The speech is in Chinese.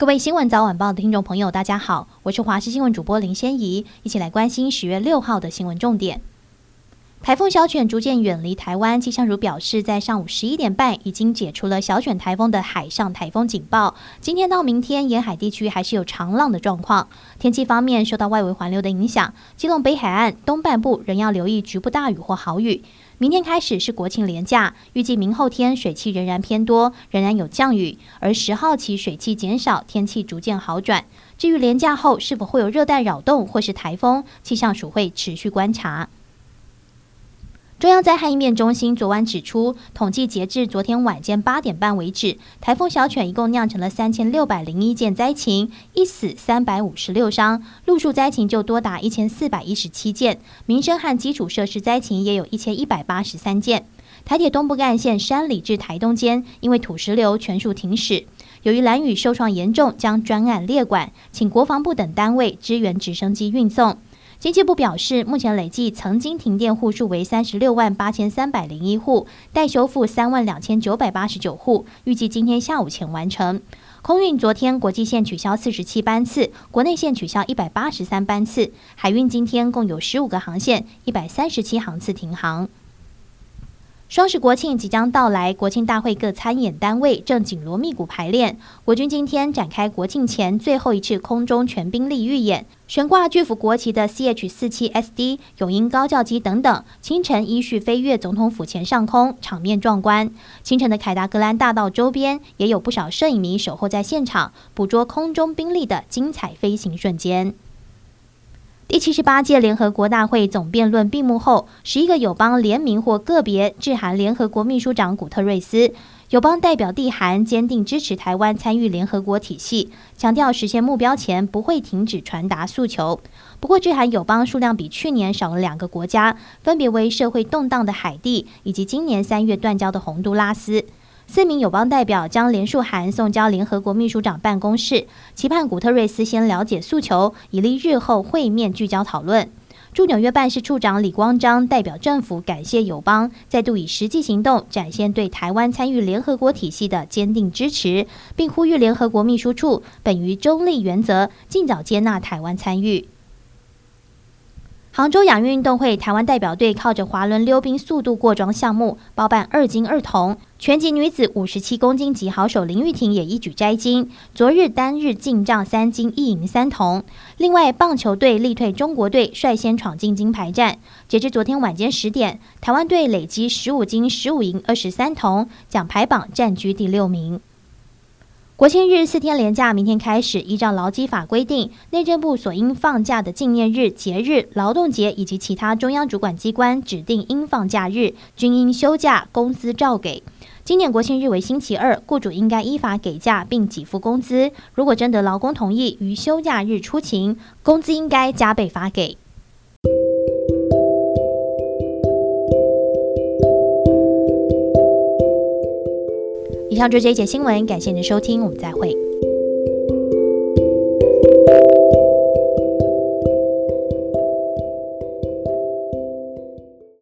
各位新闻早晚报的听众朋友，大家好，我是华视新闻主播林仙怡，一起来关心十月六号的新闻重点。台风小犬逐渐远离台湾，气象署表示，在上午十一点半已经解除了小犬台风的海上台风警报。今天到明天，沿海地区还是有长浪的状况。天气方面，受到外围环流的影响，基隆北海岸东半部仍要留意局部大雨或豪雨。明天开始是国庆连假，预计明后天水汽仍然偏多，仍然有降雨，而十号起水汽减少，天气逐渐好转。至于连假后是否会有热带扰动或是台风，气象署会持续观察。中央灾害应变中心昨晚指出，统计截至昨天晚间八点半为止，台风小犬一共酿成了三千六百零一件灾情，一死三百五十六伤，陆树灾情就多达一千四百一十七件，民生和基础设施灾情也有一千一百八十三件。台铁东部干线山里至台东间因为土石流全数停驶，由于蓝雨受创严重，将专案列管，请国防部等单位支援直升机运送。经济部表示，目前累计曾经停电户数为三十六万八千三百零一户，待修复三万两千九百八十九户，预计今天下午前完成。空运昨天国际线取消四十七班次，国内线取消一百八十三班次，海运今天共有十五个航线，一百三十七航次停航。双十国庆即将到来，国庆大会各参演单位正紧锣密鼓排练。国军今天展开国庆前最后一次空中全兵力预演，悬挂巨幅国旗的 CH 四七 SD 永鹰高教机等等，清晨依序飞越总统府前上空，场面壮观。清晨的凯达格兰大道周边也有不少摄影迷守候在现场，捕捉空中兵力的精彩飞行瞬间。第七十八届联合国大会总辩论闭幕后，十一个友邦联名或个别致函联合国秘书长古特瑞斯。友邦代表递函坚定支持台湾参与联合国体系，强调实现目标前不会停止传达诉求。不过，致函友邦数量比去年少了两个国家，分别为社会动荡的海地以及今年三月断交的洪都拉斯。四名友邦代表将连署函送交联合国秘书长办公室，期盼古特瑞斯先了解诉求，以利日后会面聚焦讨论。驻纽约办事处长李光章代表政府感谢友邦，再度以实际行动展现对台湾参与联合国体系的坚定支持，并呼吁联合国秘书处本于中立原则，尽早接纳台湾参与。杭州亚运运动会，台湾代表队靠着滑轮溜冰速度过桩项目包办二金二铜，拳击女子五十七公斤级好手林玉婷也一举摘金。昨日单日进账三金一银三铜。另外，棒球队力退中国队率先闯进金牌战。截至昨天晚间十点，台湾队累积十五金十五银二十三铜，奖牌榜暂居第六名。国庆日四天连假，明天开始，依照劳基法规定，内政部所应放假的纪念日、节日、劳动节以及其他中央主管机关指定应放假日，均应休假，工资照给。今年国庆日为星期二，雇主应该依法给假并给付工资。如果征得劳工同意于休假日出勤，工资应该加倍发给。上就这一节新闻，感谢您的收听，我们再会。